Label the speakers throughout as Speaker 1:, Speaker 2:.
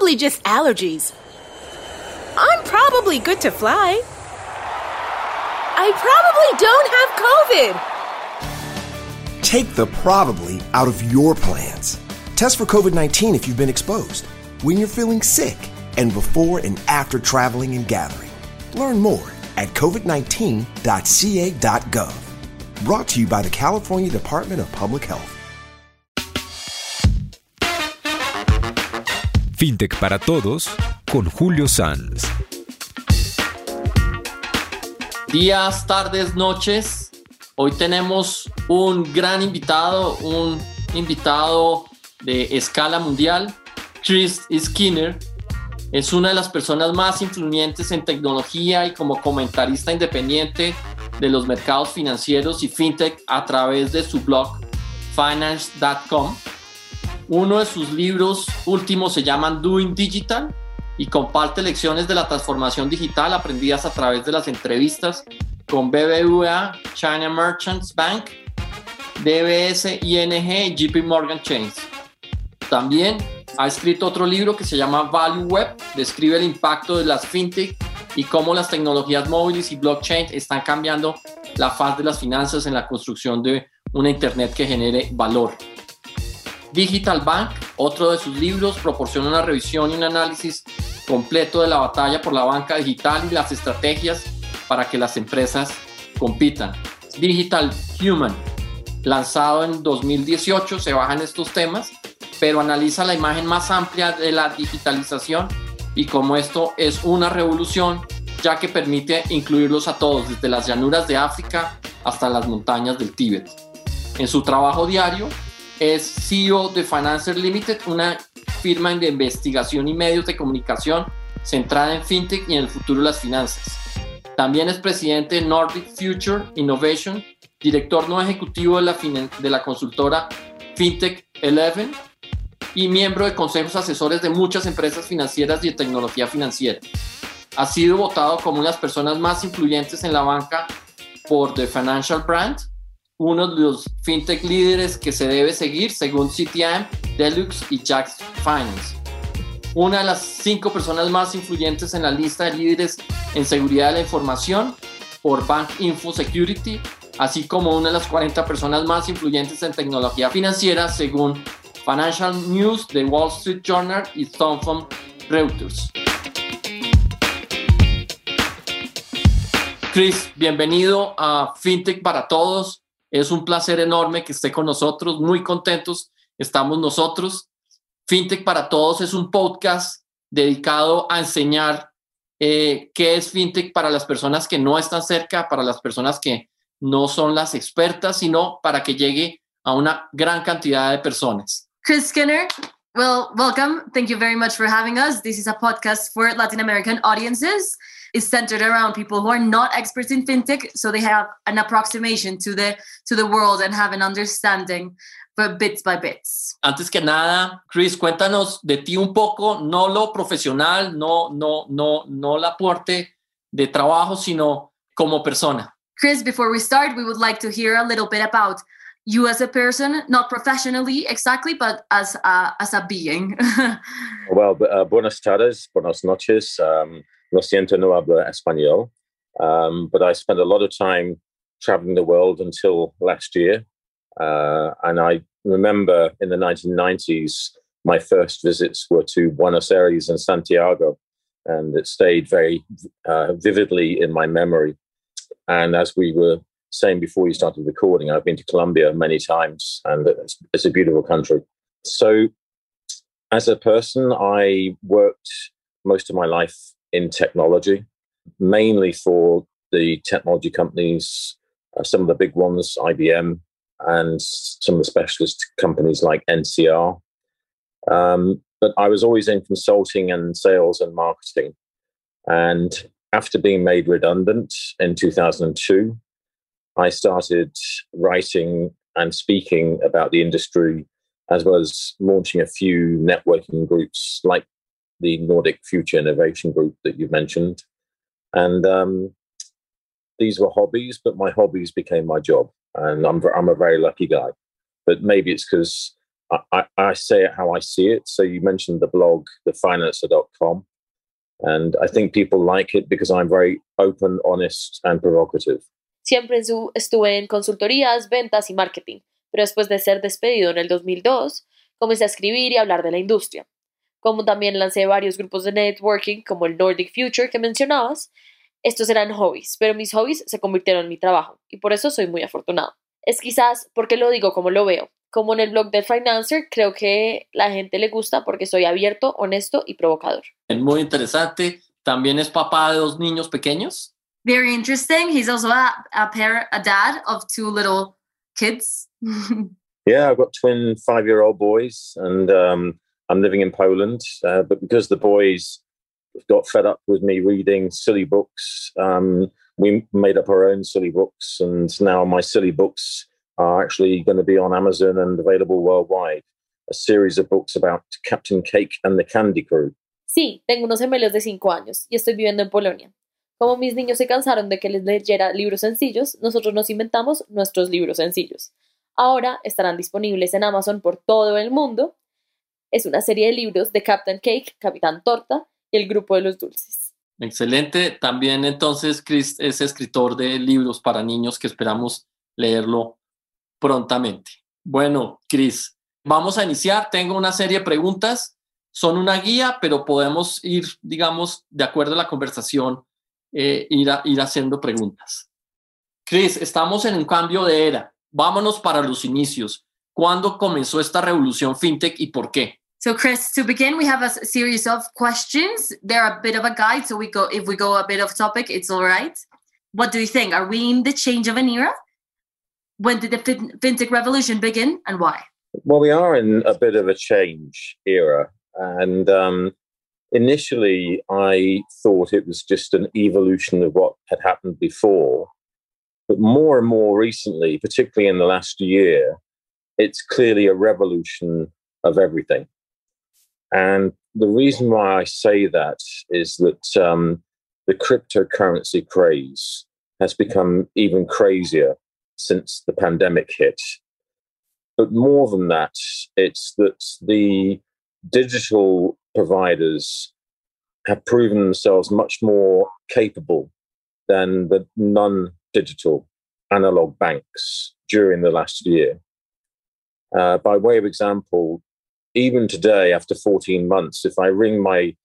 Speaker 1: probably just allergies. I'm probably good to fly. I probably don't
Speaker 2: have COVID. Take the probably out of your plans. Test for COVID 19 if you've been exposed, when you're feeling sick, and before and after traveling and gathering. Learn more at covid19.ca.gov. Brought to you by the California Department of Public Health.
Speaker 3: FinTech para Todos con Julio Sanz.
Speaker 4: Días, tardes, noches. Hoy tenemos un gran invitado, un invitado de escala mundial, Chris Skinner. Es una de las personas más influyentes en tecnología y como comentarista independiente de los mercados financieros y fintech a través de su blog finance.com. Uno de sus libros últimos se llama Doing Digital y comparte lecciones de la transformación digital aprendidas a través de las entrevistas con BBVA, China Merchants Bank, DBS, ING y JP Morgan Chase. También ha escrito otro libro que se llama Value Web, describe el impacto de las fintech y cómo las tecnologías móviles y blockchain están cambiando la faz de las finanzas en la construcción de una Internet que genere valor. Digital Bank, otro de sus libros, proporciona una revisión y un análisis completo de la batalla por la banca digital y las estrategias para que las empresas compitan. Digital Human, lanzado en 2018, se baja en estos temas, pero analiza la imagen más amplia de la digitalización y cómo esto es una revolución, ya que permite incluirlos a todos, desde las llanuras de África hasta las montañas del Tíbet. En su trabajo diario, es CEO de Financer Limited, una firma de investigación y medios de comunicación centrada en fintech y en el futuro de las finanzas. También es presidente de Nordic Future Innovation, director no ejecutivo de la, consultora FinTech 11 y miembro de consejos asesores de muchas empresas financieras y de tecnología financiera. Ha sido votado como una de las personas más influyentes en la banca por The Financial Brand, uno de los fintech líderes que se debe seguir según CTM, Deluxe y Jax Finance. Una de las cinco personas más influyentes en la lista de líderes en seguridad de la información por Bank Info Security, así como una de las 40 personas más influyentes en tecnología financiera según Financial News, The Wall Street Journal y Thomson Reuters. Chris, bienvenido a FinTech para Todos. Es un placer enorme que esté con nosotros, muy contentos estamos nosotros. FinTech para Todos es un podcast dedicado a enseñar eh, qué es FinTech para las personas que no están cerca, para las personas que no son las expertas, sino para que llegue a una gran cantidad de personas.
Speaker 5: Chris Skinner, well, welcome. Thank you very much for having us. This is a podcast for Latin American audiences. It's centered around people who are not experts in fintech, so they have an approximation to the to the world and have an understanding, but bits by bits.
Speaker 4: Antes que nada, Chris, cuéntanos de ti un poco, no lo profesional, no no no no la aporte de trabajo, sino como persona.
Speaker 5: Chris, before we start, we would like to hear a little bit about you as a person, not professionally exactly, but as a, as a being.
Speaker 6: well, uh, buenas tardes, buenas noches. Um, Lo siento, no hablo español. Um, but I spent a lot of time traveling the world until last year. Uh, and I remember in the 1990s, my first visits were to Buenos Aires and Santiago. And it stayed very uh, vividly in my memory. And as we were saying before you started recording, I've been to Colombia many times, and it's, it's a beautiful country. So, as a person, I worked most of my life in technology, mainly for the technology companies, uh, some of the big ones, IBM, and some of the specialist companies like NCR. Um, but I was always in consulting and sales and marketing. And after being made redundant in 2002, I started writing and speaking about the industry, as well as launching a few networking groups like the Nordic Future Innovation Group that you mentioned. And um, these were hobbies, but my hobbies became my job. And I'm, I'm a very lucky guy. But maybe it's because I, I say it how I see it. So you mentioned the blog, thefinanser.com. And I think people like it because I'm very open, honest, and provocative.
Speaker 7: Siempre estuve en consultorías, ventas y marketing, pero después de ser despedido en el 2002, comencé a escribir y hablar de la industria. Como también lancé varios grupos de networking como el Nordic Future que mencionabas, estos eran hobbies, pero mis hobbies se convirtieron en mi trabajo y por eso soy muy afortunado. Es quizás porque lo digo como lo veo. Como en el blog de Financer, creo que la gente le gusta porque soy abierto, honesto y provocador.
Speaker 4: Muy interesante. También es papá de dos niños pequeños.
Speaker 5: Very interesting. He's also a, a parent, a dad of two little kids.
Speaker 6: yeah, I've got twin five-year-old boys, and um, I'm living in Poland. Uh, but because the boys got fed up with me reading silly books, um, we made up our own silly books, and now my silly books are actually going to be on Amazon and available worldwide. A series of books about Captain Cake and the Candy Crew.
Speaker 7: Sí, tengo unos gemelos de cinco años y estoy viviendo en Polonia. Como mis niños se cansaron de que les leyera libros sencillos, nosotros nos inventamos nuestros libros sencillos. Ahora estarán disponibles en Amazon por todo el mundo. Es una serie de libros de Captain Cake, Capitán Torta y el grupo de los dulces.
Speaker 4: Excelente. También entonces Chris es escritor de libros para niños que esperamos leerlo prontamente. Bueno, Chris, vamos a iniciar. Tengo una serie de preguntas. Son una guía, pero podemos ir, digamos, de acuerdo a la conversación, eh, ir, ir haciendo preguntas. Chris, estamos en un cambio de era. Vámonos para los inicios. ¿Cuándo comenzó esta revolución fintech y por qué?
Speaker 5: So, Chris, to begin, we have a series of questions. They're a bit of a guide, so we go. If we go a bit off topic, it's all right. What do you think? Are we in the change of an era? When did the fintech revolution begin, and why?
Speaker 6: Well, we are in a bit of a change era, and um, initially, I thought it was just an evolution of what had happened before. But more and more recently, particularly in the last year, it's clearly a revolution of everything. And the reason why I say that is that um, the cryptocurrency craze has become even crazier since the pandemic hit. But more than that, it's that the digital providers have proven themselves much more capable than the non digital analog banks during the last year. Uh, by way of example, even today, after 14 months, if I ring my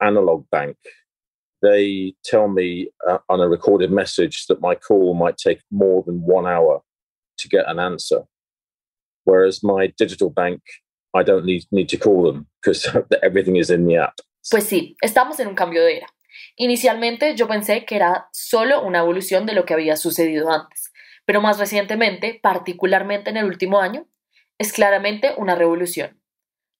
Speaker 6: analog bank, they tell me uh, on a recorded message that my call might take more than one hour to get an answer. Whereas my digital bank, I don't need, need to call them because everything is in the app.
Speaker 7: Pues sí, estamos en un cambio de era. Inicialmente yo pensé que era solo una evolución de lo que había sucedido antes, pero más recientemente, particularmente en el último año, es claramente una revolución.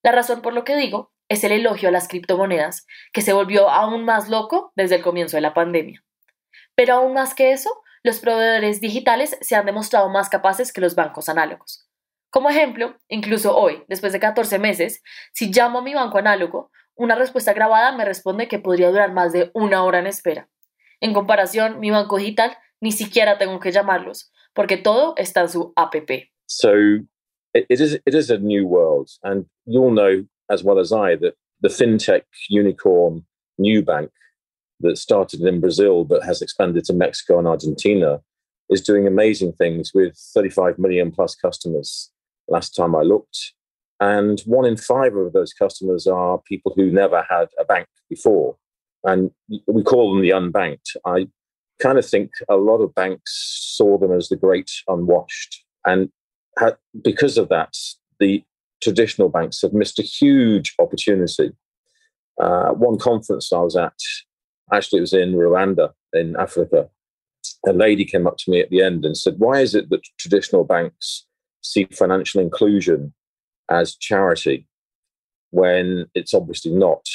Speaker 7: La razón por lo que digo es el elogio a las criptomonedas, que se volvió aún más loco desde el comienzo de la pandemia. Pero aún más que eso, los proveedores digitales se han demostrado más capaces que los bancos análogos. Como ejemplo, incluso hoy, después de 14 meses, si llamo a mi banco análogo, una respuesta grabada me responde que podría durar más de una hora en espera. En comparación, mi banco digital ni siquiera tengo que llamarlos, porque todo está en su app.
Speaker 6: So it, is it is a new world, and you'll know as well as I that the fintech unicorn Nubank that started in Brazil but has expanded to Mexico and Argentina is doing amazing things with 35 million plus customers. Last time I looked, and one in five of those customers are people who never had a bank before, and we call them the unbanked. I kind of think a lot of banks saw them as the great unwashed, and had, because of that, the traditional banks have missed a huge opportunity. Uh, one conference I was at, actually, it was in Rwanda in Africa. A lady came up to me at the end and said, Why is it that traditional banks see financial inclusion as charity when it's obviously not?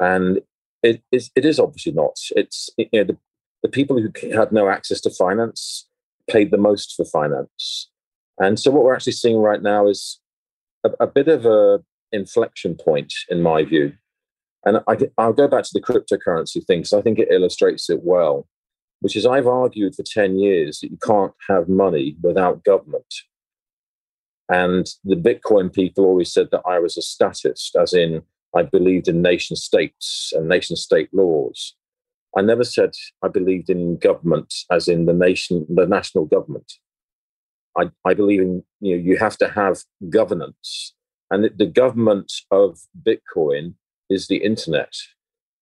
Speaker 6: And it is, it is obviously not. It's you know, the, the people who had no access to finance paid the most for finance. And so what we're actually seeing right now is a, a bit of a inflection point, in my view. And I, will go back to the cryptocurrency thing because I think it illustrates it well, which is I've argued for 10 years that you can't have money without government. And the Bitcoin people always said that I was a statist, as in I believed in nation states and nation state laws. I never said I believed in government, as in the nation, the national government. I, I believe in you know you have to have governance, and the government of Bitcoin is the internet.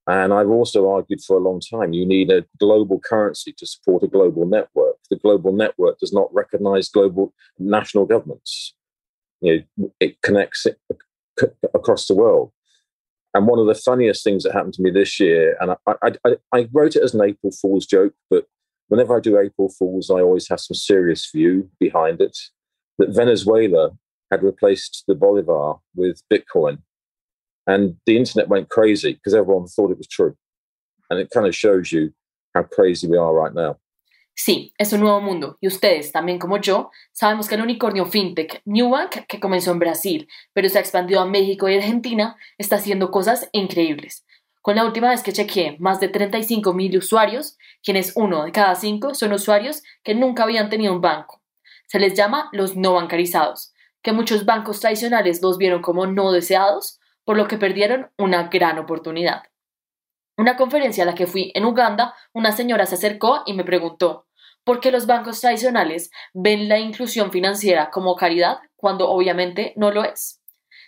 Speaker 6: And I've also argued for a long time you need a global currency to support a global network. The global network does not recognize global national governments. You know, it connects it across the world. And one of the funniest things that happened to me this year, and I, I, I wrote it as an April Fool's joke, but whenever I do April Fools, I always have some serious view behind it. That Venezuela had replaced the Bolivar with Bitcoin. And the internet went crazy because everyone thought it was true. And it kind of shows you how crazy we are right now.
Speaker 7: Sí, es un nuevo mundo y ustedes, también como yo, sabemos que el unicornio fintech Newbank, que comenzó en Brasil, pero se ha expandido a México y Argentina, está haciendo cosas increíbles. Con la última vez que chequeé, más de 35 mil usuarios, quienes uno de cada cinco son usuarios que nunca habían tenido un banco. Se les llama los no bancarizados, que muchos bancos tradicionales los vieron como no deseados, por lo que perdieron una gran oportunidad. Una conferencia a la que fui en Uganda, una señora se acercó y me preguntó ¿por qué los bancos tradicionales ven la inclusión financiera como caridad cuando obviamente no lo es?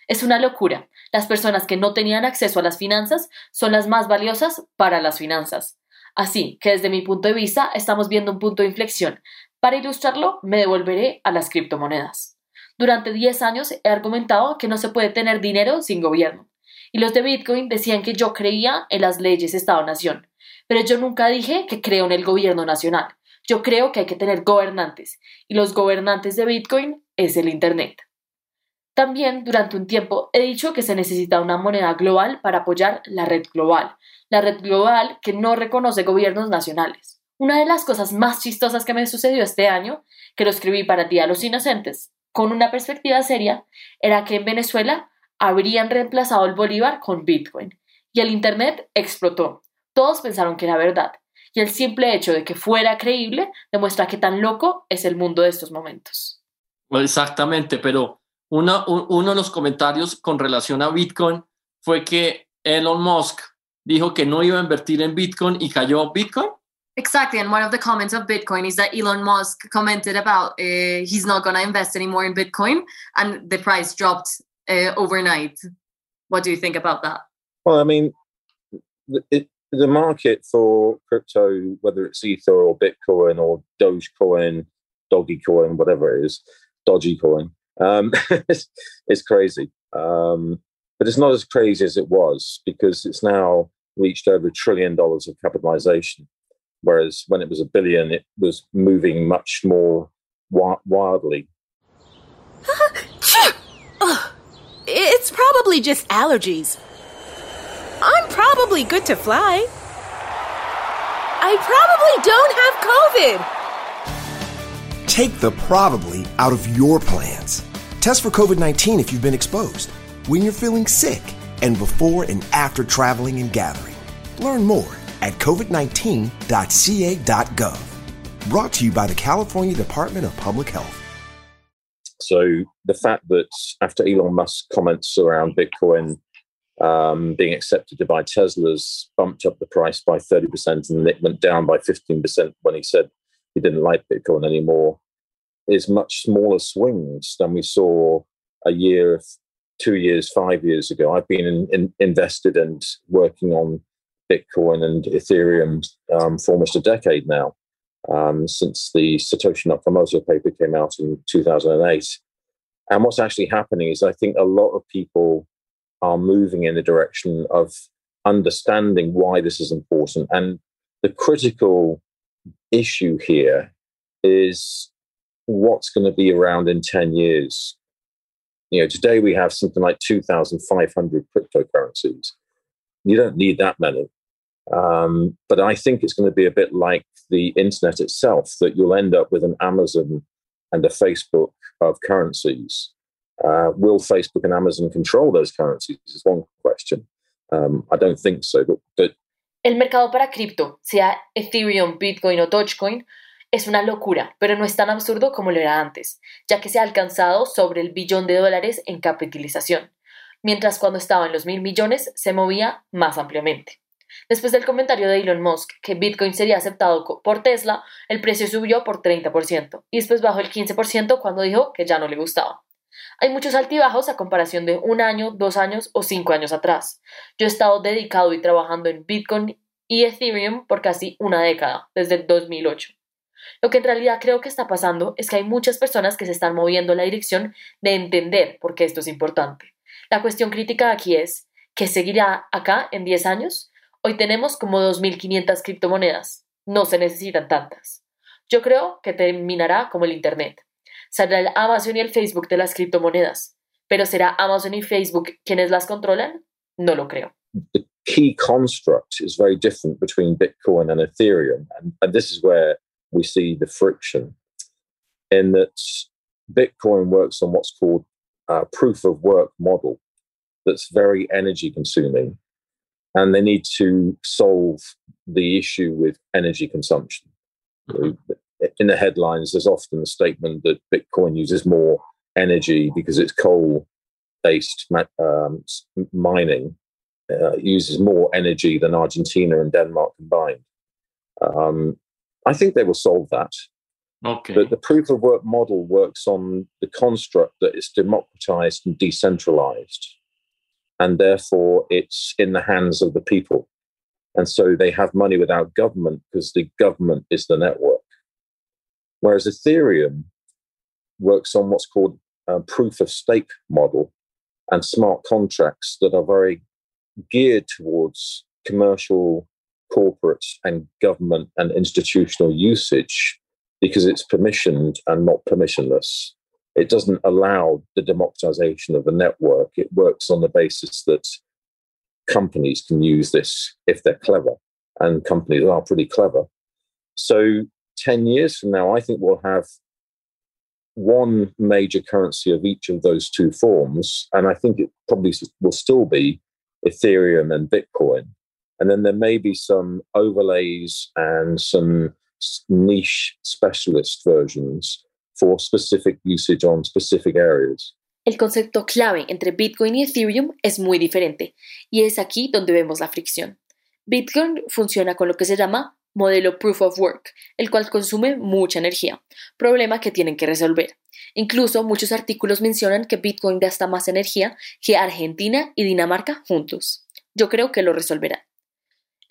Speaker 7: Es una locura. Las personas que no tenían acceso a las finanzas son las más valiosas para las finanzas. Así que desde mi punto de vista estamos viendo un punto de inflexión. Para ilustrarlo, me devolveré a las criptomonedas. Durante 10 años he argumentado que no se puede tener dinero sin gobierno. Y los de Bitcoin decían que yo creía en las leyes Estado-Nación, pero yo nunca dije que creo en el gobierno nacional. Yo creo que hay que tener gobernantes, y los gobernantes de Bitcoin es el Internet. También durante un tiempo he dicho que se necesita una moneda global para apoyar la red global, la red global que no reconoce gobiernos nacionales. Una de las cosas más chistosas que me sucedió este año, que lo escribí para ti a los Inocentes, con una perspectiva seria, era que en Venezuela habrían reemplazado el bolívar con Bitcoin y el Internet explotó. Todos pensaron que era verdad y el simple hecho de que fuera creíble demuestra que tan loco es el mundo de estos momentos.
Speaker 4: Exactamente, pero uno, uno de los comentarios con relación a Bitcoin fue que Elon Musk dijo que no iba a invertir en Bitcoin y cayó Bitcoin.
Speaker 5: Exactly, and one of the comments of Bitcoin is that Elon Musk commented about uh, he's not going to invest anymore in Bitcoin, and the price dropped uh, overnight. What do you think about that?
Speaker 6: Well, I mean, it, the market for crypto, whether it's Ether or Bitcoin or Dogecoin, Doggy Coin, whatever it is, Dodgy Coin, um, it's, it's, crazy. Um, but it's not as crazy as it was because it's now reached over a trillion dollars of capitalization. Whereas when it was a billion, it was moving much more wi- wildly.
Speaker 1: it's probably just allergies. I'm probably good to fly. I probably don't have
Speaker 2: COVID. Take the probably out of your plans. Test for COVID 19 if you've been exposed, when you're feeling sick, and before and after traveling and gathering. Learn more at covid19.ca.gov. Brought to you by the California Department of Public Health.
Speaker 6: So, the fact that after Elon Musk's comments around Bitcoin um, being accepted by Tesla's bumped up the price by 30%, and it went down by 15% when he said he didn't like Bitcoin anymore, is much smaller swings than we saw a year, two years, five years ago. I've been in, in, invested and working on Bitcoin and Ethereum um, for almost a decade now, um, since the Satoshi Nakamoto paper came out in 2008. And what's actually happening is I think a lot of people are moving in the direction of understanding why this is important. And the critical issue here is what's going to be around in 10 years. You know, today we have something like 2,500 cryptocurrencies. You don't need that many. Um, but I think it's going to be a bit like the internet itself, that you'll end up with an Amazon and a Facebook of currencies. Uh, will Facebook and Amazon control those currencies? Is one question. Um, I don't think so, but, but
Speaker 7: El mercado para cripto, sea Ethereum, Bitcoin o Dogecoin, Es una locura, pero no es tan absurdo como lo era antes, ya que se ha alcanzado sobre el billón de dólares en capitalización, mientras cuando estaba en los mil millones se movía más ampliamente. Después del comentario de Elon Musk que Bitcoin sería aceptado por Tesla, el precio subió por 30% y después bajó el 15% cuando dijo que ya no le gustaba. Hay muchos altibajos a comparación de un año, dos años o cinco años atrás. Yo he estado dedicado y trabajando en Bitcoin y Ethereum por casi una década, desde el 2008. Lo que en realidad creo que está pasando es que hay muchas personas que se están moviendo en la dirección de entender por qué esto es importante. La cuestión crítica aquí es, ¿qué seguirá acá en 10 años? Hoy tenemos como 2.500 criptomonedas. No se necesitan tantas. Yo creo que terminará como el Internet. Saldrá el Amazon y el Facebook de las criptomonedas. Pero ¿será Amazon y Facebook quienes las controlan? No lo creo.
Speaker 6: The key construct is very different between Bitcoin and Ethereum. And, and this is where we see the friction in that Bitcoin works on what's called a proof of work model that's very energy consuming and they need to solve the issue with energy consumption. Mm-hmm. In the headlines, there's often a statement that Bitcoin uses more energy because it's coal based um, mining, uh, uses more energy than Argentina and Denmark combined. Um, I think they will solve that.
Speaker 4: Okay.
Speaker 6: But the proof of work model works on the construct that it's democratized and decentralized and therefore it's in the hands of the people. And so they have money without government because the government is the network. Whereas Ethereum works on what's called a proof of stake model and smart contracts that are very geared towards commercial, corporate, and government and institutional usage because it's permissioned and not permissionless it doesn't allow the democratization of the network. It works on the basis that companies can use this if they're clever, and companies are pretty clever. So, 10 years from now, I think we'll have one major currency of each of those two forms. And I think it probably will still be Ethereum and Bitcoin. And then there may be some overlays and some niche specialist versions for specific usage on specific areas.
Speaker 7: El concepto clave entre Bitcoin y Ethereum es muy diferente, y es aquí donde vemos la fricción. Bitcoin funciona con lo que se llama modelo Proof of Work, el cual consume mucha energía, problema que tienen que resolver. Incluso muchos artículos mencionan que Bitcoin gasta más energía que Argentina y Dinamarca juntos. Yo creo que lo resolverán.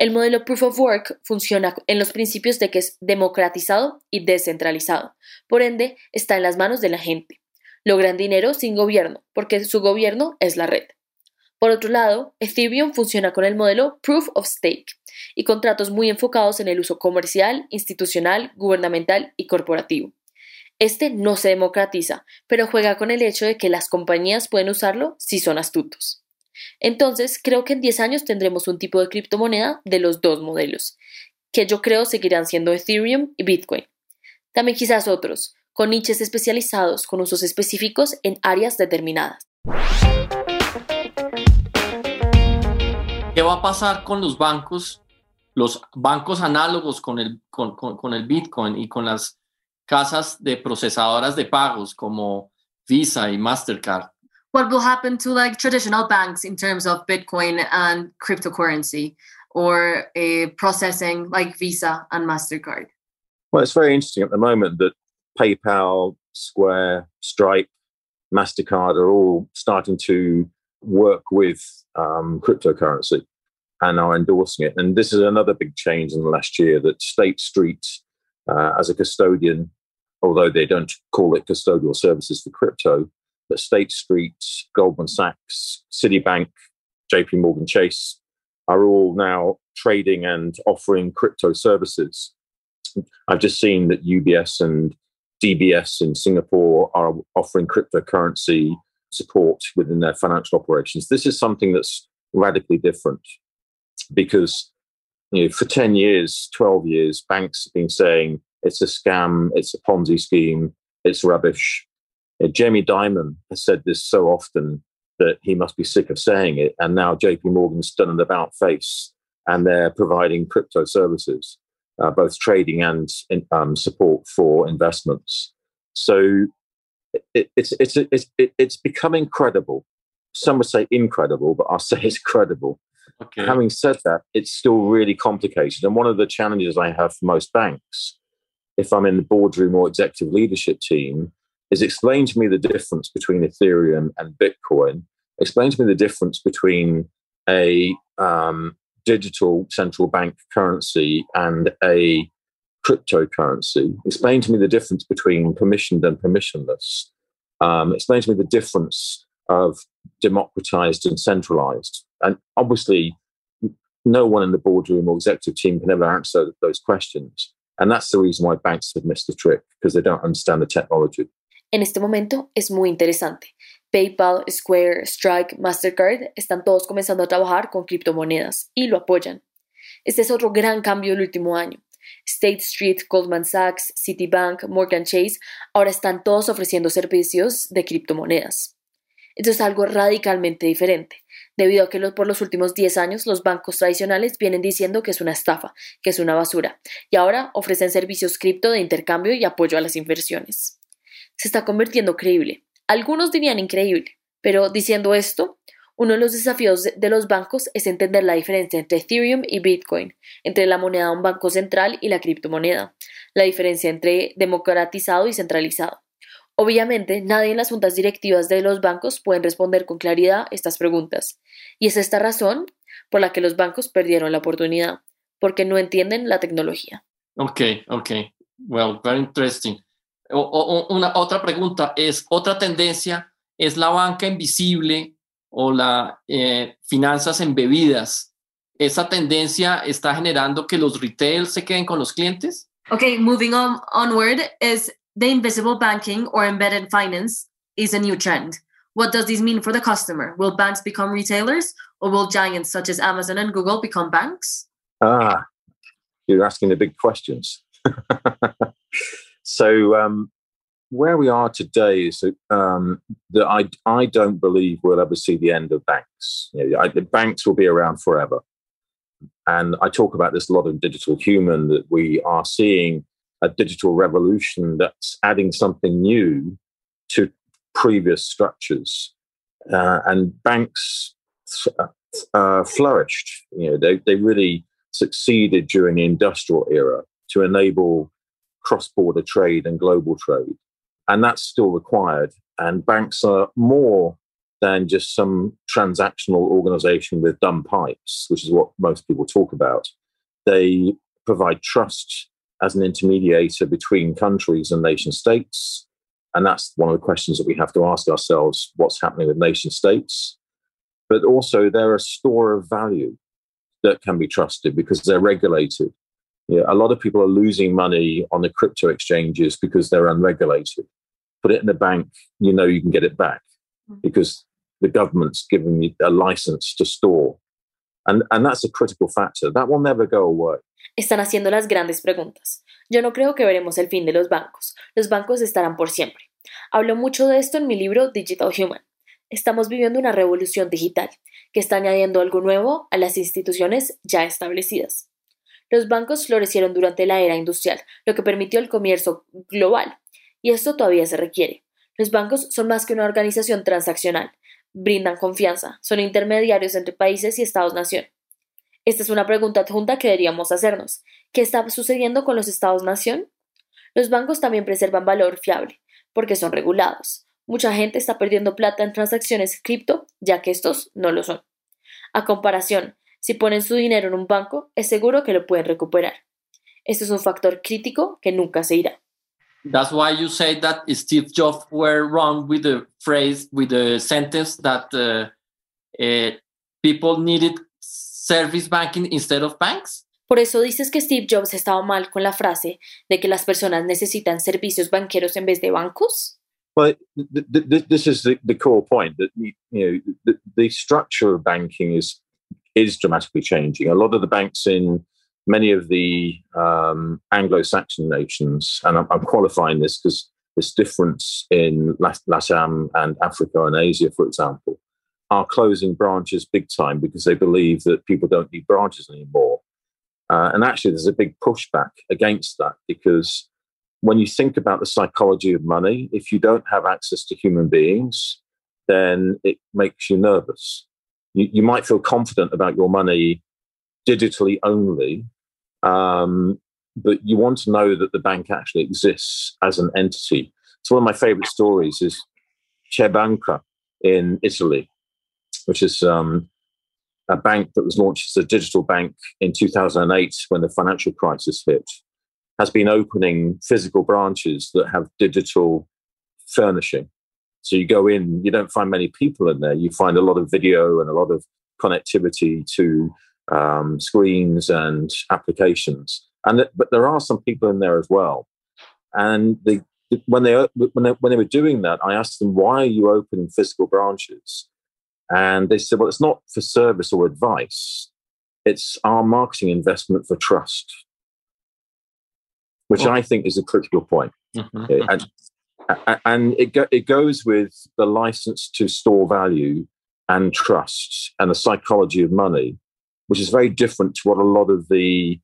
Speaker 7: El modelo Proof of Work funciona en los principios de que es democratizado y descentralizado, por ende está en las manos de la gente. Logran dinero sin gobierno, porque su gobierno es la red. Por otro lado, Ethereum funciona con el modelo Proof of Stake y contratos muy enfocados en el uso comercial, institucional, gubernamental y corporativo. Este no se democratiza, pero juega con el hecho de que las compañías pueden usarlo si son astutos. Entonces, creo que en 10 años tendremos un tipo de criptomoneda de los dos modelos, que yo creo seguirán siendo Ethereum y Bitcoin. También quizás otros, con niches especializados con usos específicos en áreas determinadas.
Speaker 4: ¿Qué va a pasar con los bancos, los bancos análogos con el, con, con el Bitcoin y con las casas de procesadoras de pagos como Visa y Mastercard?
Speaker 5: What will happen to like traditional banks in terms of Bitcoin and cryptocurrency or a processing like Visa and MasterCard?
Speaker 6: Well, it's very interesting at the moment that PayPal, Square, Stripe, MasterCard are all starting to work with um, cryptocurrency and are endorsing it. And this is another big change in the last year that State Street, uh, as a custodian, although they don't call it custodial services for crypto, but State Street, Goldman Sachs, Citibank, JP Morgan Chase are all now trading and offering crypto services. I've just seen that UBS and DBS in Singapore are offering cryptocurrency support within their financial operations. This is something that's radically different because you know, for 10 years, 12 years, banks have been saying it's a scam, it's a Ponzi scheme, it's rubbish. Jamie Dimon has said this so often that he must be sick of saying it. And now JP Morgan's done an about face and they're providing crypto services. uh, both trading and um, support for investments. So it, it's, it's, it's, it's becoming credible. Some would say incredible, but I'll say it's credible. Okay. Having said that, it's still really complicated. And one of the challenges I have for most banks, if I'm in the boardroom or executive leadership team, is explain to me the difference between Ethereum and Bitcoin. Explain to me the difference between a um, digital central bank currency and a cryptocurrency. Explain to me the difference between permissioned and permissionless. Um, explain to me the difference of democratized and centralized. And obviously, no one in the boardroom or executive team can ever answer those questions. And that's the reason why banks have missed the trick, because they don't understand the technology.
Speaker 7: En este momento es muy interesante. PayPal, Square, Strike, Mastercard están todos comenzando a trabajar con criptomonedas y lo apoyan. Este es otro gran cambio del último año. State Street, Goldman Sachs, Citibank, Morgan Chase ahora están todos ofreciendo servicios de criptomonedas. Esto es algo radicalmente diferente, debido a que por los últimos 10 años los bancos tradicionales vienen diciendo que es una estafa, que es una basura, y ahora ofrecen servicios cripto de intercambio y apoyo a las inversiones se está convirtiendo creíble. Algunos dirían increíble, pero diciendo esto, uno de los desafíos de los bancos es entender la diferencia entre Ethereum y Bitcoin, entre la moneda de un banco central y la criptomoneda, la diferencia entre democratizado y centralizado. Obviamente, nadie en las juntas directivas de los bancos pueden responder con claridad estas preguntas, y es esta razón por la que los bancos perdieron la oportunidad, porque no entienden la tecnología.
Speaker 4: Ok, ok. Well, very interesting. O, una, otra pregunta es, otra tendencia es la banca invisible o la eh, finanzas embebidas. ¿Esa tendencia está generando que los retail se queden con los clientes?
Speaker 5: Okay, moving on onward is the invisible banking or embedded finance is a new trend. What does this mean for the customer? Will banks become retailers or will giants such as Amazon and Google become banks?
Speaker 6: Ah, you're asking the big questions. So um, where we are today is that, um, that I, I don't believe we'll ever see the end of banks. You know, I, the banks will be around forever. And I talk about this a lot in Digital Human that we are seeing a digital revolution that's adding something new to previous structures. Uh, and banks uh, uh, flourished. You know, they, they really succeeded during the industrial era to enable cross border trade and global trade. And that's still required. And banks are more than just some transactional organization with dumb pipes, which is what most people talk about. They provide trust as an intermediator between countries and nation states. And that's one of the questions that we have to ask ourselves what's happening with nation states? But also, they're a store of value that can be trusted because they're regulated yeah, a lot of people are losing money on the crypto exchanges because they're unregulated. Put it in the bank, you know you can get it back mm. because the government's giving you a license to store. And, and that's a critical factor. That will never go away.
Speaker 7: Están haciendo las grandes preguntas. Yo no creo que veremos el fin de los bancos. Los bancos estarán por siempre. Hablo mucho de esto en mi libro Digital Human. Estamos viviendo una revolución digital que está añadiendo algo nuevo a las instituciones ya establecidas. Los bancos florecieron durante la era industrial, lo que permitió el comercio global, y esto todavía se requiere. Los bancos son más que una organización transaccional, brindan confianza, son intermediarios entre países y Estados-nación. Esta es una pregunta adjunta que deberíamos hacernos. ¿Qué está sucediendo con los Estados-nación? Los bancos también preservan valor fiable, porque son regulados. Mucha gente está perdiendo plata en transacciones cripto, ya que estos no lo son. A comparación, Si ponen su dinero en un banco, es seguro que lo pueden recuperar. Esto es un factor crítico que nunca se irá.
Speaker 4: That's why you say that Steve Jobs were wrong with the phrase, with the sentence that uh, uh, people needed service banking instead of banks.
Speaker 7: Por eso dices que Steve Jobs estaba mal con la frase de que las personas necesitan servicios banqueros en vez de bancos.
Speaker 6: Well, th th this is the, the core point that you know the, the structure of banking is is dramatically changing. A lot of the banks in many of the um, Anglo-Saxon nations, and I'm, I'm qualifying this because this difference in LATAM and Africa and Asia, for example, are closing branches big time because they believe that people don't need branches anymore. Uh, and actually, there's a big pushback against that because when you think about the psychology of money, if you don't have access to human beings, then it makes you nervous. You, you might feel confident about your money digitally only, um, but you want to know that the bank actually exists as an entity. So one of my favorite stories is CheBanca in Italy, which is um, a bank that was launched as a digital bank in 2008 when the financial crisis hit, has been opening physical branches that have digital furnishing. So you go in, you don't find many people in there. You find a lot of video and a lot of connectivity to um, screens and applications. And th- but there are some people in there as well. And they, when they when they when they were doing that, I asked them, "Why are you opening physical branches?" And they said, "Well, it's not for service or advice. It's our marketing investment for trust." Which I think is a critical point.
Speaker 4: Mhm.
Speaker 6: and and it go, it goes with the license to store value and trust and the psychology of money, which is very different to what a lot of the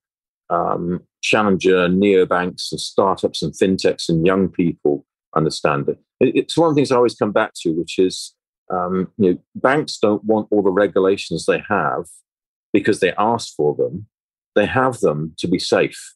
Speaker 6: um, challenger neobanks and startups and fintechs and young people understand it. it. It's one of the things I always come back to, which is um, you know banks don't want all the regulations they have because they asked for them. They have them to be safe.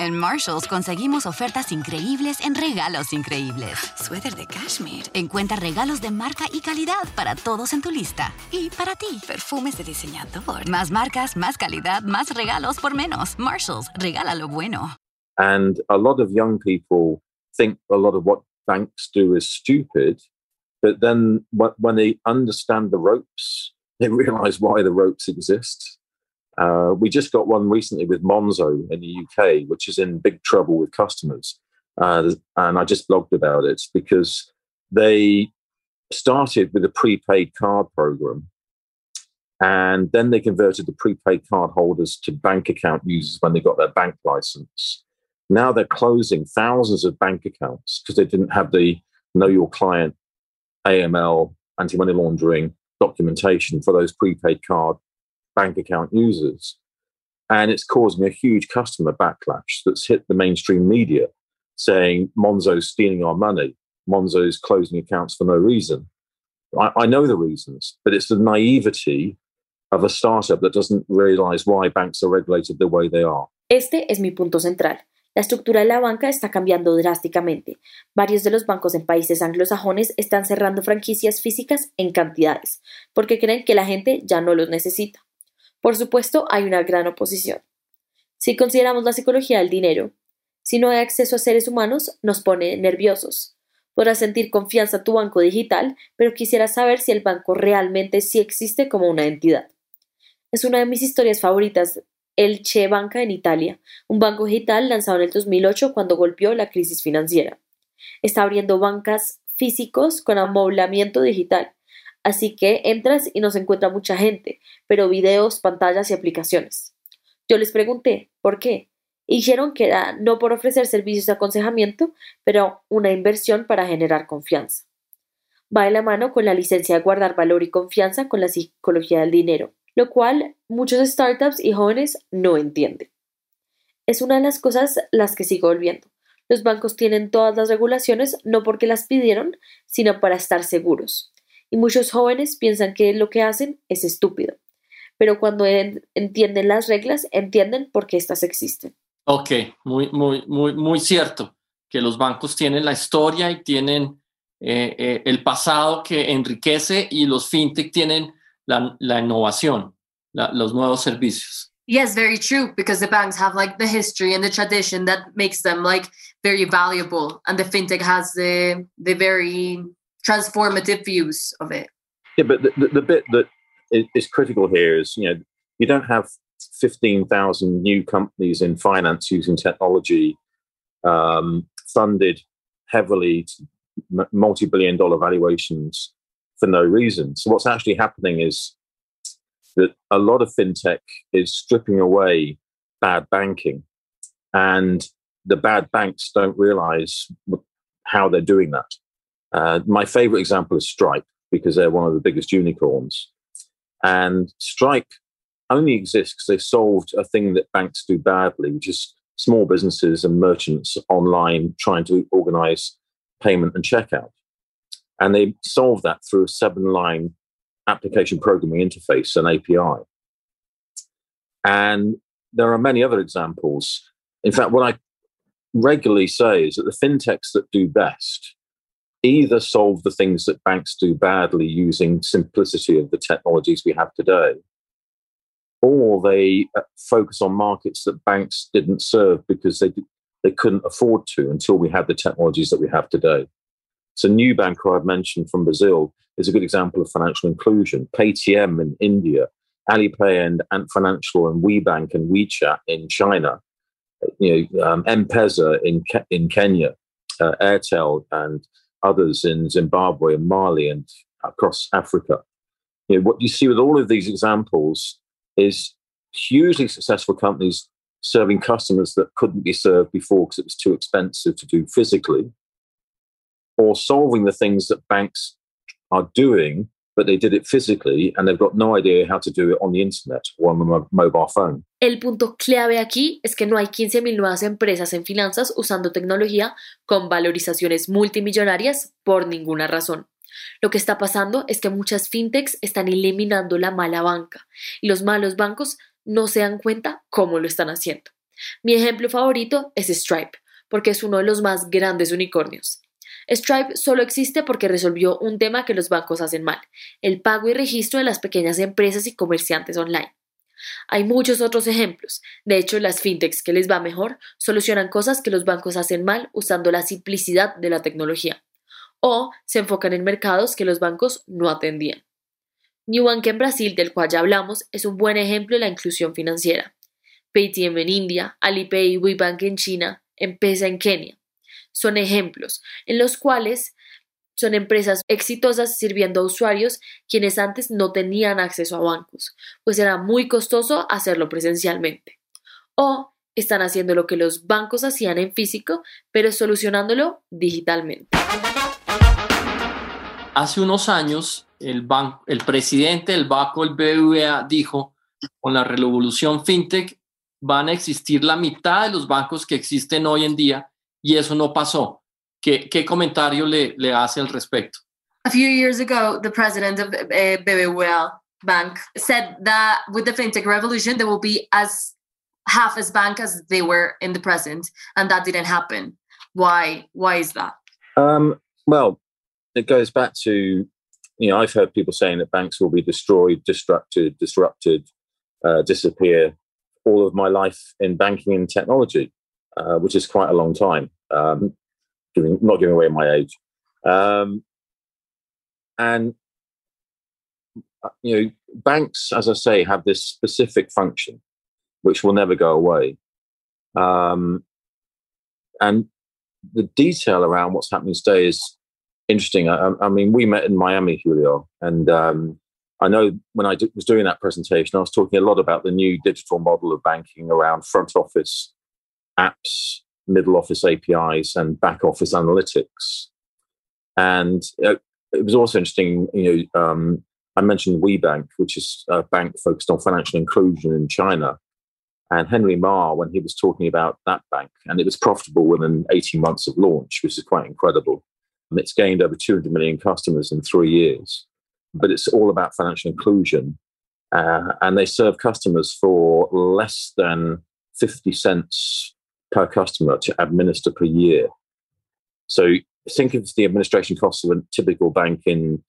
Speaker 8: En Marshalls conseguimos ofertas increíbles en regalos increíbles. Suéter de cashmere. Encuentra regalos de marca y calidad para todos en tu lista. Y para ti, perfumes de diseñador. Más marcas, más calidad, más regalos por menos. Marshalls, regala lo bueno.
Speaker 6: And a lot of young people think a lot of what banks do is stupid, but then wh- when they understand the ropes, they realize why the ropes exist. Uh, we just got one recently with Monzo in the UK, which is in big trouble with customers. Uh, and I just blogged about it because they started with a prepaid card program. And then they converted the prepaid card holders to bank account users when they got their bank license. Now they're closing thousands of bank accounts because they didn't have the know your client AML, anti money laundering documentation for those prepaid card bank account users. And it's causing a huge customer backlash that's hit the mainstream media saying Monzo's stealing our money, Monzo's closing accounts for no reason. I, I know the reasons, but it's the naivety of a startup that doesn't realize why banks are regulated the way they are.
Speaker 7: Este es mi punto central. La estructura de la banca está cambiando drásticamente. Varios de los bancos en países anglosajones están cerrando franquicias físicas en cantidades, porque creen que la gente ya no los necesita. Por supuesto, hay una gran oposición. Si consideramos la psicología del dinero, si no hay acceso a seres humanos, nos pone nerviosos. Podrás sentir confianza en tu banco digital, pero quisiera saber si el banco realmente sí existe como una entidad. Es una de mis historias favoritas, el Che Banca en Italia, un banco digital lanzado en el 2008 cuando golpeó la crisis financiera. Está abriendo bancas físicos con amoblamiento digital, así que entras y no se encuentra mucha gente, pero videos, pantallas y aplicaciones. Yo les pregunté, ¿por qué? Dijeron que era no por ofrecer servicios de aconsejamiento, pero una inversión para generar confianza. Va de la mano con la licencia de guardar valor y confianza con la psicología del dinero, lo cual muchos startups y jóvenes no entienden. Es una de las cosas las que sigo volviendo. Los bancos tienen todas las regulaciones no porque las pidieron, sino para estar seguros. Y muchos jóvenes piensan que lo que hacen es estúpido. Pero cuando en- entienden las reglas, entienden por qué éstas existen.
Speaker 4: Ok, muy, muy, muy, muy cierto que los bancos tienen la historia y tienen eh, eh, el pasado que enriquece y los fintech tienen la, la innovación, la- los nuevos servicios.
Speaker 5: Yes, very true. Because the banks have like the history and the tradition that makes them like very valuable, and the fintech has the the very transformative views of it.
Speaker 6: Yeah, but the, the, the bit that is critical here is, you know, you don't have 15,000 new companies in finance using technology, um, funded heavily to multi billion dollar valuations for no reason. So, what's actually happening is that a lot of fintech is stripping away bad banking, and the bad banks don't realize how they're doing that. Uh, my favorite example is Stripe because they're one of the biggest unicorns. And Stripe only exists because they solved a thing that banks do badly, which is small businesses and merchants online trying to organize payment and checkout. And they solved that through a seven line application programming interface and API. And there are many other examples. In fact, what I regularly say is that the fintechs that do best either solve the things that banks do badly using simplicity of the technologies we have today, or they uh, focus on markets that banks didn't serve because they they couldn't afford to until we had the technologies that we have today. So Nubank, who I've mentioned from Brazil, is a good example of financial inclusion. Paytm in India, Alipay and Ant Financial and WeBank and WeChat in China, you know, um, M-Pesa in Ke- in Kenya, uh, Airtel and others in Zimbabwe and Mali and across Africa. You know, what you see with all of these examples is hugely successful companies serving customers that couldn't be served before because it was too expensive to do physically, or solving the things that banks are doing, but they did it physically and they've got no idea how to do it on the internet or on mobile phone.
Speaker 7: El punto clave aquí es que no hay 15.000 nuevas empresas en finanzas usando tecnología con valorizaciones multimillonarias por ninguna razón. Lo que está pasando es que muchas fintechs están eliminando la mala banca y los malos bancos no se dan cuenta cómo lo están haciendo. Mi ejemplo favorito es Stripe, porque es uno de los más grandes unicornios. Stripe solo existe porque resolvió un tema que los bancos hacen mal, el pago y registro de las pequeñas empresas y comerciantes online. Hay muchos otros ejemplos. De hecho, las fintechs que les va mejor solucionan cosas que los bancos hacen mal usando la simplicidad de la tecnología. O se enfocan en mercados que los bancos no atendían. Nubank en Brasil, del cual ya hablamos, es un buen ejemplo de la inclusión financiera. Paytm en India, Alipay y WeBank en China, M-Pesa en Kenia. Son ejemplos en los cuales son empresas exitosas sirviendo a usuarios quienes antes no tenían acceso a bancos, pues era muy costoso hacerlo presencialmente. O están haciendo lo que los bancos hacían en físico, pero solucionándolo digitalmente.
Speaker 4: Hace unos años, el, banco, el presidente del banco, el BBVA, dijo, con la revolución fintech van a existir la mitad de los bancos que existen hoy en día y eso no pasó. ¿Qué, qué comentario le, le hace al respecto?
Speaker 5: A few years ago, the president of uh, eh, BBVA Bank said that with the fintech revolution, there will be as half as bank as they were in the present, and that didn't happen. Why? Why is that?
Speaker 6: Um, well, it goes back to you know I've heard people saying that banks will be destroyed, destructed, disrupted, uh, disappear. All of my life in banking and technology, uh, which is quite a long time. Um, giving, not giving away my age, um, and uh, you know banks, as I say, have this specific function which will never go away. Um, and the detail around what's happening today is interesting. I, I, mean, we met in Miami, Julio, and um, I know when I was doing that presentation, I was talking a lot about the new digital model of banking around front office apps, middle office APIs, and back office analytics. And uh, it was also interesting, you know, um, I mentioned WeBank, which is a bank focused on financial inclusion in China. And Henry Ma, when he was talking about that bank, and it was profitable within 18 months of launch, which is quite incredible. And it's gained over 200 million customers in three years. But it's all about financial inclusion. Uh, and they serve customers for less than 50 cents per customer to administer per year. So think of the administration costs of a typical bank in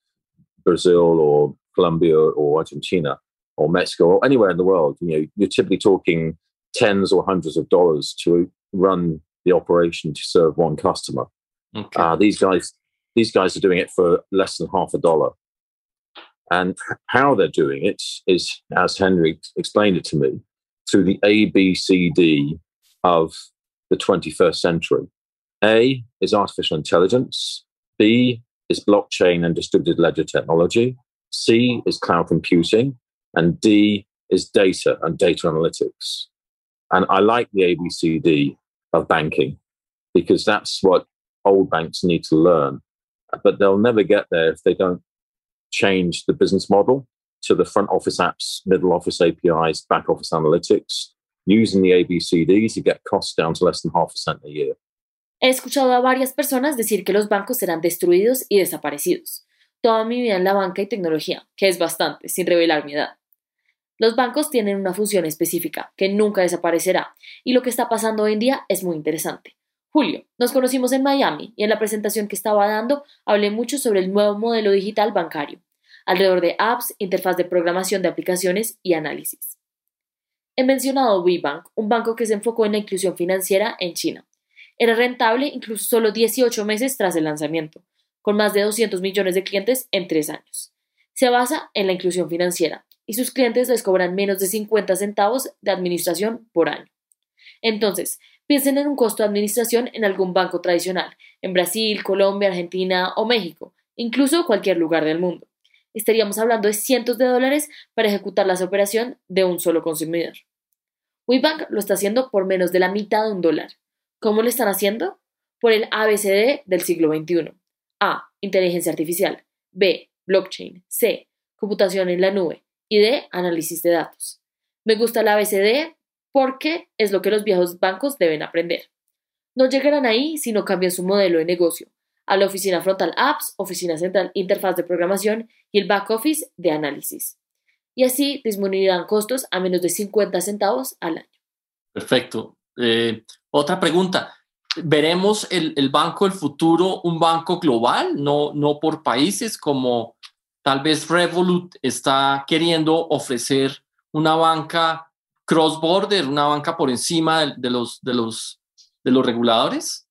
Speaker 6: Brazil or Colombia or Argentina or Mexico or anywhere in the world. You know, you're typically talking tens or hundreds of dollars to run the operation to serve one customer. Okay. Uh, these guys, these guys are doing it for less than half a dollar. And how they're doing it is, as Henry explained it to me, through the ABCD of the 21st century. A is artificial intelligence. B is blockchain and distributed ledger technology. C is cloud computing. And D is data and data analytics. And I like the ABCD of banking because that's what old banks need to learn. But they'll never get there if they don't change the business model to the front office apps, middle office APIs, back office analytics, using the ABCD to get costs down to less than half a cent a year.
Speaker 7: He escuchado a varias personas decir que los bancos serán destruidos y desaparecidos. Toda mi vida en la banca y tecnología, que es bastante, sin revelar mi edad. Los bancos tienen una función específica que nunca desaparecerá y lo que está pasando hoy en día es muy interesante. Julio, nos conocimos en Miami y en la presentación que estaba dando hablé mucho sobre el nuevo modelo digital bancario, alrededor de apps, interfaz de programación de aplicaciones y análisis. He mencionado WeBank, un banco que se enfocó en la inclusión financiera en China. Era rentable incluso solo 18 meses tras el lanzamiento, con más de 200 millones de clientes en tres años. Se basa en la inclusión financiera y sus clientes les cobran menos de 50 centavos de administración por año. Entonces, piensen en un costo de administración en algún banco tradicional, en Brasil, Colombia, Argentina o México, incluso cualquier lugar del mundo. Estaríamos hablando de cientos de dólares para ejecutar la operación de un solo consumidor. WeBank lo está haciendo por menos de la mitad de un dólar. ¿Cómo lo están haciendo? Por el ABCD del siglo XXI. A. Inteligencia artificial. B. Blockchain. C. Computación en la nube. Y D. Análisis de datos. Me gusta el ABCD porque es lo que los viejos bancos deben aprender. No llegarán ahí si no cambian su modelo de negocio, a la oficina frontal apps, oficina central interfaz de programación y el back office de análisis. Y así disminuirán costos a menos de 50 centavos al año.
Speaker 4: Perfecto. Eh, otra pregunta. ¿Veremos el, el, banco del futuro un banco global, no, no por países, como tal vez Revolut está queriendo ofrecer una banca cross-border, una banca por encima de, los, de, los, de los reguladores?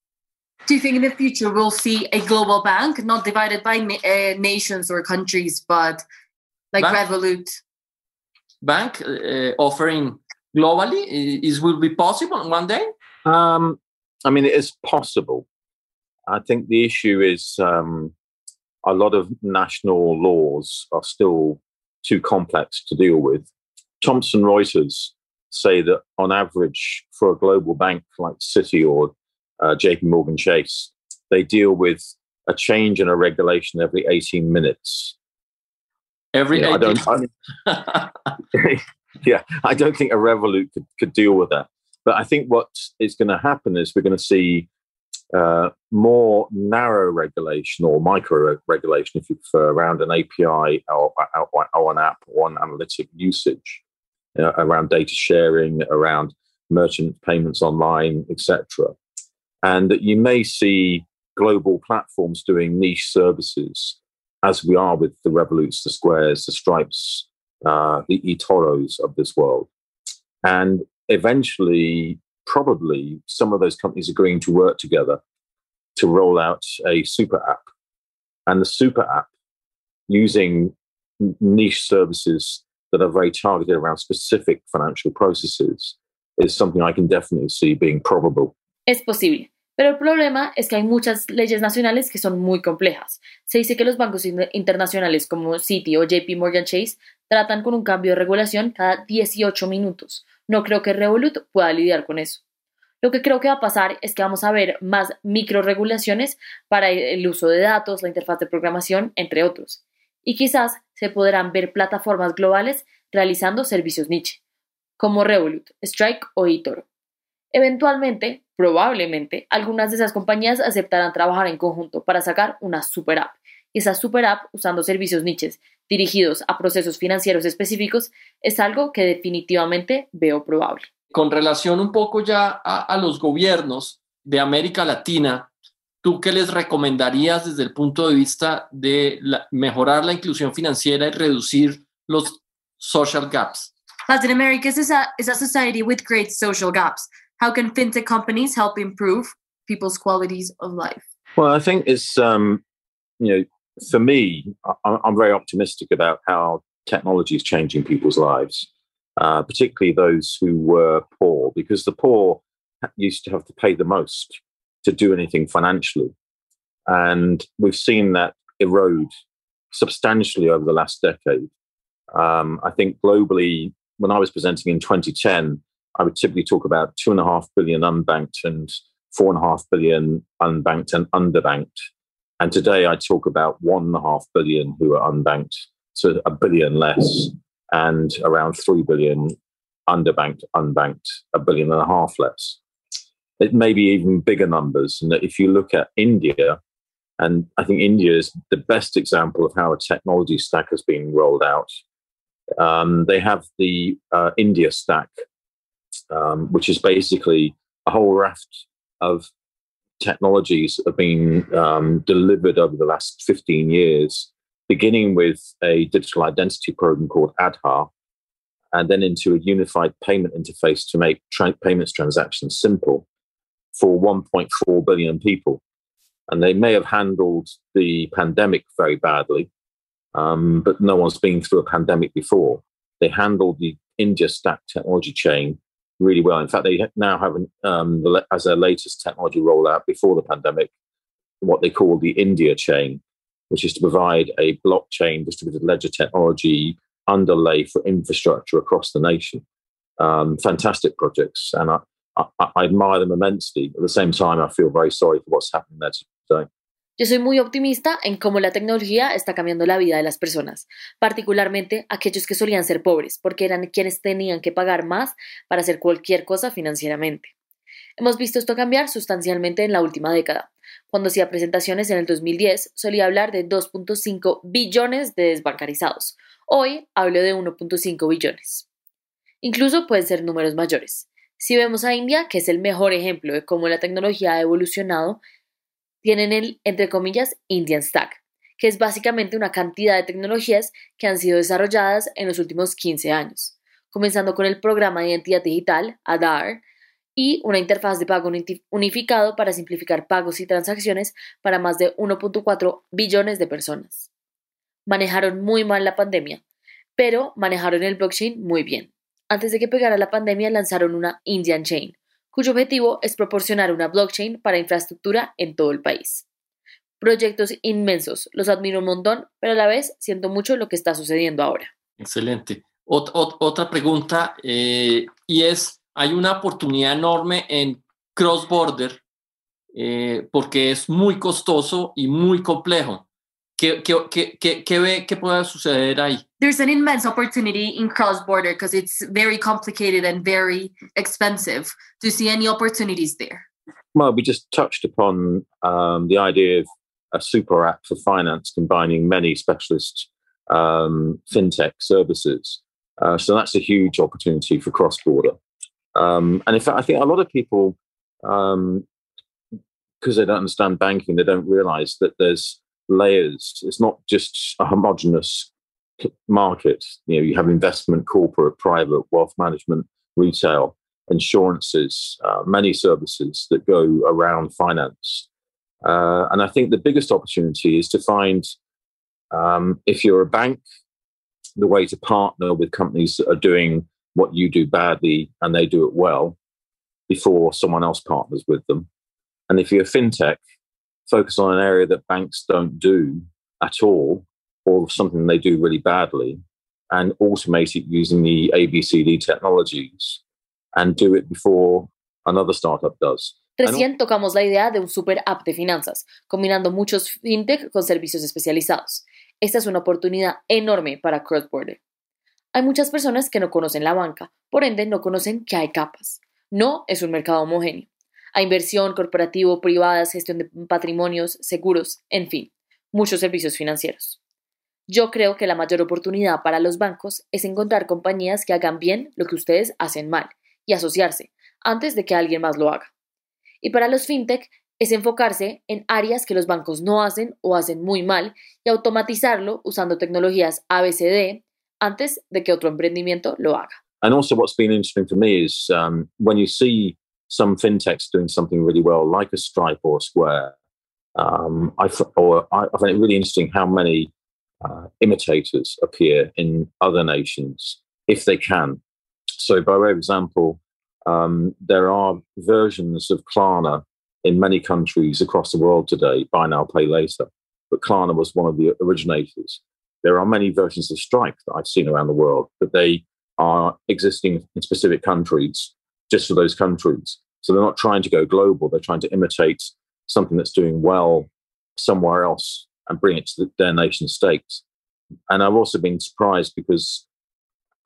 Speaker 5: Do you think in the future we'll see a global bank, not divided by uh, nations or countries, but like bank, Revolut?
Speaker 4: Bank uh, offering globally is will be possible one day.
Speaker 6: Um, I mean, it is possible. I think the issue is um, a lot of national laws are still too complex to deal with. Thomson Reuters say that on average, for a global bank like Citi or uh, JP Morgan Chase, they deal with a change in a regulation every 18 minutes.
Speaker 4: Every
Speaker 6: I don't, I, yeah, I don't think a Revolut could, could deal with that. But I think what is going to happen is we're going to see uh, more narrow regulation or micro regulation, if you prefer, around an API or, or, or an app or an analytic usage, uh, around data sharing, around merchant payments online, etc and that you may see global platforms doing niche services, as we are with the Revoluts, the Squares, the Stripes, uh, the eToros of this world. And eventually, probably some of those companies are going to work together to roll out a super app. And the super app, using niche services that are very targeted around specific financial processes, is something I can definitely see being probable
Speaker 7: Es posible, pero el problema es que hay muchas leyes nacionales que son muy complejas. Se dice que los bancos internacionales como Citi o JP Morgan Chase tratan con un cambio de regulación cada 18 minutos. No creo que Revolut pueda lidiar con eso. Lo que creo que va a pasar es que vamos a ver más microregulaciones para el uso de datos, la interfaz de programación, entre otros. Y quizás se podrán ver plataformas globales realizando servicios niche, como Revolut, Strike o eToro. Eventualmente, probablemente, algunas de esas compañías aceptarán trabajar en conjunto para sacar una super app. Y esa super app, usando servicios niches dirigidos a procesos financieros específicos, es algo que definitivamente veo probable.
Speaker 4: Con relación un poco ya a, los gobiernos de América Latina, ¿tú qué les recomendarías desde el punto de vista de mejorar la inclusión financiera y reducir los social gaps?
Speaker 5: Latin America is a, is a society with great social gaps. How can fintech companies help improve people's qualities of life?
Speaker 6: Well, I think it's um, you know, for me, I, am very optimistic about how technology is changing people's lives. uh, particularly those who were poor, because the poor used to have to pay the most to do anything financially. And we've seen that erode substantially over the last decade. Um, I think globally, when I was presenting in 2010, I would typically talk about two and a half billion unbanked and four and a half billion unbanked and underbanked. And today I talk about one and a half billion who are unbanked, so a billion less, and around three billion underbanked, unbanked, a billion and a half less. It may be even bigger numbers. And if you look at India, and I think India is the best example of how a technology stack has been rolled out. Um, they have the uh, India stack, um, which is basically a whole raft of technologies have been um, delivered over the last 15 years, beginning with a digital identity program called Aadhaar, and then into a unified payment interface to make tra- payments transactions simple for 1.4 billion people. And they may have handled the pandemic very badly, um, but no one's been through a pandemic before. They handled the India stack technology chain really well. In fact, they now have, um, as their latest technology rollout before the pandemic, what they call the India chain, which is to provide a blockchain distributed ledger technology underlay for infrastructure across the nation. Um, fantastic projects, and I, I, I admire them immensely. At the same time, I feel very sorry for what's happening there today.
Speaker 7: Yo soy muy optimista en cómo la tecnología está cambiando la vida de las personas, particularmente aquellos que solían ser pobres, porque eran quienes tenían que pagar más para hacer cualquier cosa financieramente. Hemos visto esto cambiar sustancialmente en la última década. Cuando hacía presentaciones en el 2010, solía hablar de 2.5 billones de desbancarizados. Hoy hablo de 1.5 billones. Incluso pueden ser números mayores. Si vemos a India, que es el mejor ejemplo de cómo la tecnología ha evolucionado, tienen el, entre comillas, Indian Stack, que es básicamente una cantidad de tecnologías que han sido desarrolladas en los últimos 15 años, comenzando con el programa de identidad digital, ADAR, y una interfaz de pago unificado para simplificar pagos y transacciones para más de 1.4 billones de personas. Manejaron muy mal la pandemia, pero manejaron el blockchain muy bien. Antes de que pegara la pandemia lanzaron una Indian Chain, cuyo objetivo es proporcionar una blockchain para infraestructura en todo el país. Proyectos inmensos, los admiro un montón, pero a la vez siento mucho lo que está sucediendo ahora.
Speaker 4: Excelente. otra pregunta, eh, y es, hay una oportunidad enorme en cross-border eh, porque es muy costoso y muy complejo. ¿Qué, qué, qué, qué, ve que puede suceder ahí?
Speaker 5: There's an immense opportunity in cross border because it's very complicated and very expensive. Do you see any opportunities there?
Speaker 6: Well, we just touched upon um, the idea of a super app for finance combining many specialist um, fintech services. Uh, so that's a huge opportunity for cross border. Um, and in fact, I think a lot of people, because um, they don't understand banking, they don't realize that there's layers. It's not just a homogenous market. You know, you have investment, corporate, private, wealth management, retail, insurances, uh, many services that go around finance. Uh, and I think the biggest opportunity is to find, um, if you're a bank, the way to partner with companies that are doing what you do badly and they do it well before someone else partners with them. And if you're a fintech, focus on an area that banks don't do at all or something they do really badly and automate it using the ABCD technologies and do it before another startup does.
Speaker 7: Recién tocamos la idea de un super app de finanzas, combinando muchos fintech con servicios especializados. Esta es una oportunidad enorme para cross-border. Hay muchas personas que no conocen la banca, por ende no conocen que hay capas. No es un mercado homogéneo a inversión, corporativo, privadas, gestión de patrimonios, seguros, en fin, muchos servicios financieros. Yo creo que la mayor oportunidad para los bancos es encontrar compañías que hagan bien lo que ustedes hacen mal y asociarse antes de que alguien más lo haga. Y para los fintech es enfocarse en áreas que los bancos no hacen o hacen muy mal y automatizarlo usando tecnologías ABCD antes de que otro emprendimiento lo haga.
Speaker 6: And also what's been interesting for me is um, when you see some fintechs doing something really well, like a Stripe or a Square. Um, I, or I, I find it really interesting how many uh, imitators appear in other nations if they can. So, by way of example, um, there are versions of Klarna in many countries across the world today, buy now, pay later. But Klarna was one of the originators. There are many versions of Stripe that I've seen around the world, but they are existing in specific countries just for those countries. So they're not trying to go global, they're trying to imitate something that's doing well somewhere else and bring it to the, their nation states. And I've also been surprised because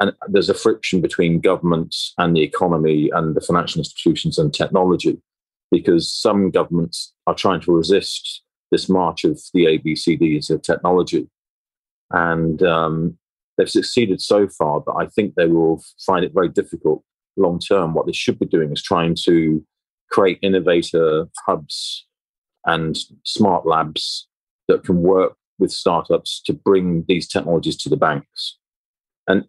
Speaker 6: and there's a friction between governments and the economy and the financial institutions and technology because some governments are trying to resist this march of the ABCDs of technology. And um, they've succeeded so far, but I think they will find it very difficult long term. What they should be doing is trying to create innovator hubs and smart labs that can work with startups to bring these technologies to the banks. And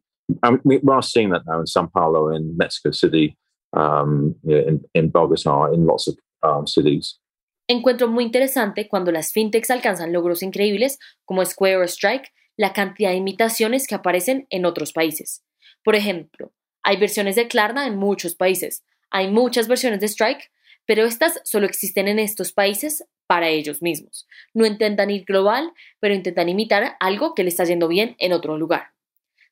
Speaker 6: we are seeing that now in Sao Paulo, in Mexico City, um, in, in, Bogotá, in lots of um, cities.
Speaker 7: Encuentro muy interesante cuando las fintechs alcanzan logros increíbles como Square o Stripe, la cantidad de imitaciones que aparecen en otros países. Por ejemplo, hay versiones de Klarna en muchos países, hay muchas versiones de Strike, pero estas solo existen en estos países para ellos mismos. No intentan ir global, pero intentan imitar algo que le está yendo bien en otro lugar.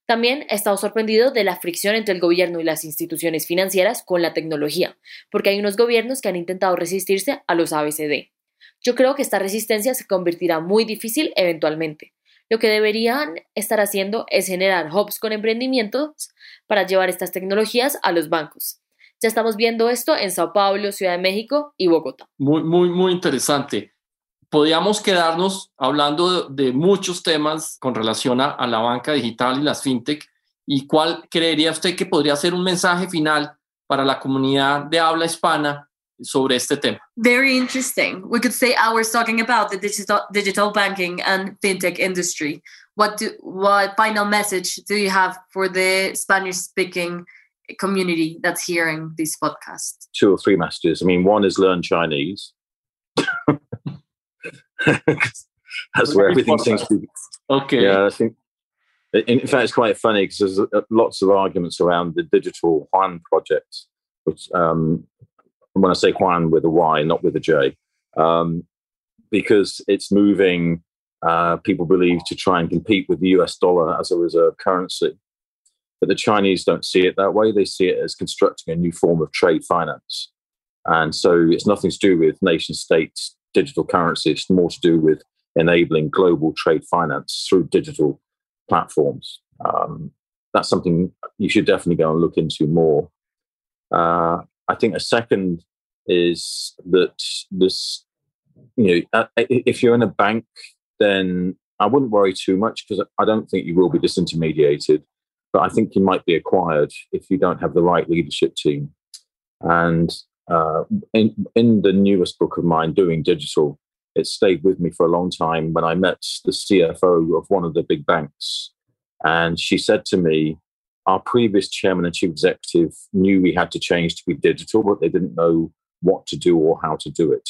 Speaker 7: También he estado sorprendido de la fricción entre el gobierno y las instituciones financieras con la tecnología, porque hay unos gobiernos que han intentado resistirse a los ABCD. Yo creo que esta resistencia se convertirá muy difícil eventualmente. Lo que deberían estar haciendo es generar hubs con emprendimientos para llevar estas tecnologías a los bancos. Ya estamos viendo esto en Sao Paulo, Ciudad de México y Bogotá.
Speaker 4: Muy, muy, muy interesante podríamos quedarnos hablando de, muchos temas con relación a, a, la banca digital y las fintech. ¿Y cuál creería usted que podría ser un mensaje final para la comunidad de habla hispana sobre este tema?
Speaker 5: Very interesting. We could say hours talking about the digital digital banking and fintech industry. What do what final message do you have for the Spanish speaking community that's hearing this podcast?
Speaker 6: Two or three messages. I mean, one is learn Chinese. That's where everything seems to be.
Speaker 4: Okay.
Speaker 6: Yeah, I think. In fact, it's quite funny because there's uh, lots of arguments around the digital Yuan project, which um, when I say Yuan with a Y, not with a J, um, because it's moving. Uh, people believe to try and compete with the US dollar as a reserve currency. But the Chinese don't see it that way. They see it as constructing a new form of trade finance. And so it's nothing to do with nation states digital currency. It's more to do with enabling global trade finance through digital platforms. Um, that's something you should definitely go and look into more. Uh, I think a second is that this, you know, uh, if you're in a bank, then I wouldn't worry too much because I don't think you will be disintermediated, but I think you might be acquired if you don't have the right leadership team. And uh, in, in the newest book of mine, Doing Digital, it stayed with me for a long time when I met the CFO of one of the big banks. And she said to me, Our previous chairman and chief executive knew we had to change to be digital, but they didn't know what to do or how to do it.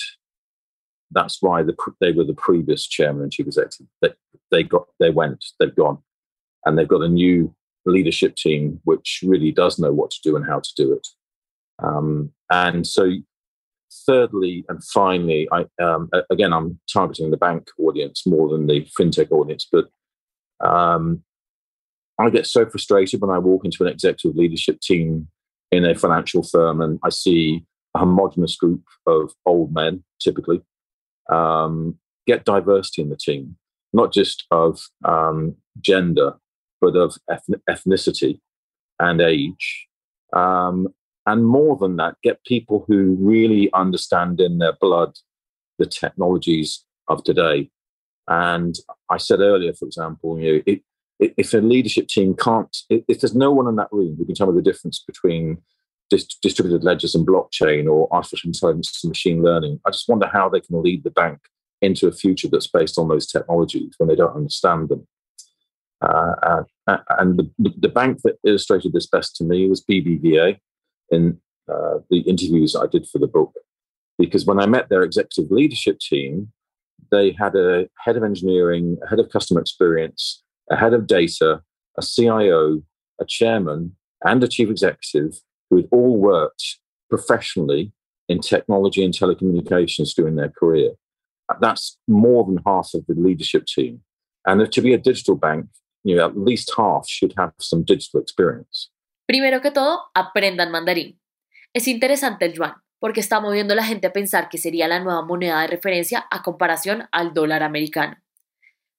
Speaker 6: That's why the, they were the previous chairman and chief executive. They, they got, they went, they've gone, and they've got a new leadership team which really does know what to do and how to do it. Um, and so, thirdly and finally, I, um, again, I'm targeting the bank audience more than the fintech audience, but um, I get so frustrated when I walk into an executive leadership team in a financial firm and I see a homogenous group of old men, typically. Um, get diversity in the team, not just of um, gender, but of ethnicity and age. Um, and more than that, get people who really understand in their blood the technologies of today. And I said earlier, for example, you know, it, if a leadership team can't, if there's no one in that room who can tell me the difference between dist- distributed ledgers and blockchain or artificial intelligence and machine learning, I just wonder how they can lead the bank into a future that's based on those technologies when they don't understand them. Uh, and the, the bank that illustrated this best to me was BBVA in uh, the interviews I did for the book. Because when I met their executive leadership team, they had a head of engineering, a head of customer experience, a head of data, a CIO, a chairman, and a chief executive who all worked professionally in technology and telecommunications during their career. That's more than half of the leadership team. And to be a digital bank, you know, at least half should have some digital experience.
Speaker 7: Primero que todo, aprendan mandarín. Es interesante el yuan, porque está moviendo a la gente a pensar que sería la nueva moneda de referencia a comparación al dólar americano.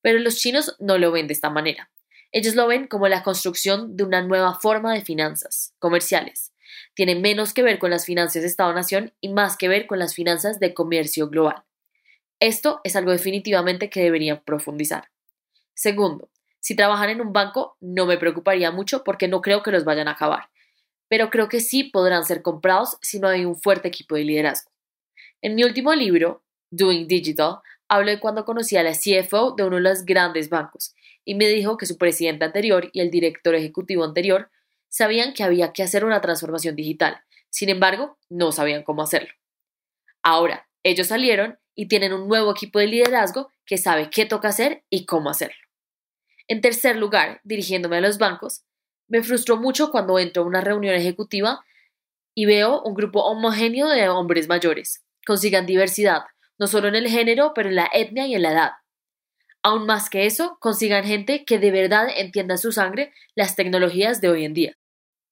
Speaker 7: Pero los chinos no lo ven de esta manera. Ellos lo ven como la construcción de una nueva forma de finanzas comerciales. Tiene menos que ver con las finanzas de Estado-Nación y más que ver con las finanzas de comercio global. Esto es algo definitivamente que deberían profundizar. Segundo, si trabajan en un banco, no me preocuparía mucho porque no creo que los vayan a acabar, pero creo que sí podrán ser comprados si no hay un fuerte equipo de liderazgo. En mi último libro, Doing Digital, hablo de cuando conocí a la CFO de uno de los grandes bancos y me dijo que su presidente anterior y el director ejecutivo anterior sabían que había que hacer una transformación digital, sin embargo, no sabían cómo hacerlo. Ahora, ellos salieron y tienen un nuevo equipo de liderazgo que sabe qué toca hacer y cómo hacerlo. En tercer lugar, dirigiéndome a los bancos, me frustró mucho cuando entro a una reunión ejecutiva y veo un grupo homogéneo de hombres mayores. Consigan diversidad, no solo en el género, pero en la etnia y en la edad. Aún más que eso, consigan gente que de verdad entienda su sangre las tecnologías de hoy en día.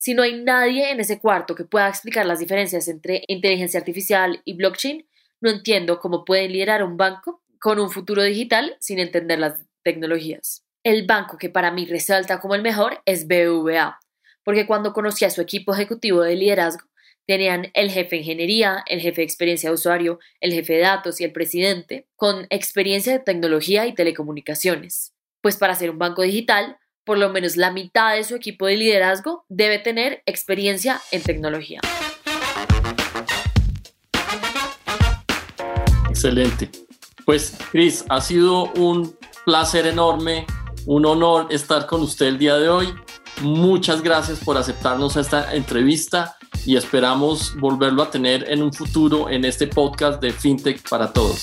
Speaker 7: Si no hay nadie en ese cuarto que pueda explicar las diferencias entre inteligencia artificial y blockchain, no entiendo cómo pueden liderar un banco con un futuro digital sin entender las tecnologías. El banco que para mí resalta como el mejor es BBVA, porque cuando conocí a su equipo ejecutivo de liderazgo, tenían el jefe de ingeniería, el jefe de experiencia de usuario, el jefe de datos y el presidente, con experiencia de tecnología y telecomunicaciones. Pues para ser un banco digital, por lo menos la mitad de su equipo de liderazgo debe tener experiencia en tecnología.
Speaker 4: Excelente. Pues, Cris, ha sido un placer enorme, un honor estar con usted el día de hoy. Muchas gracias por aceptarnos esta entrevista y esperamos volverlo a tener en un futuro en este podcast de FinTech para Todos.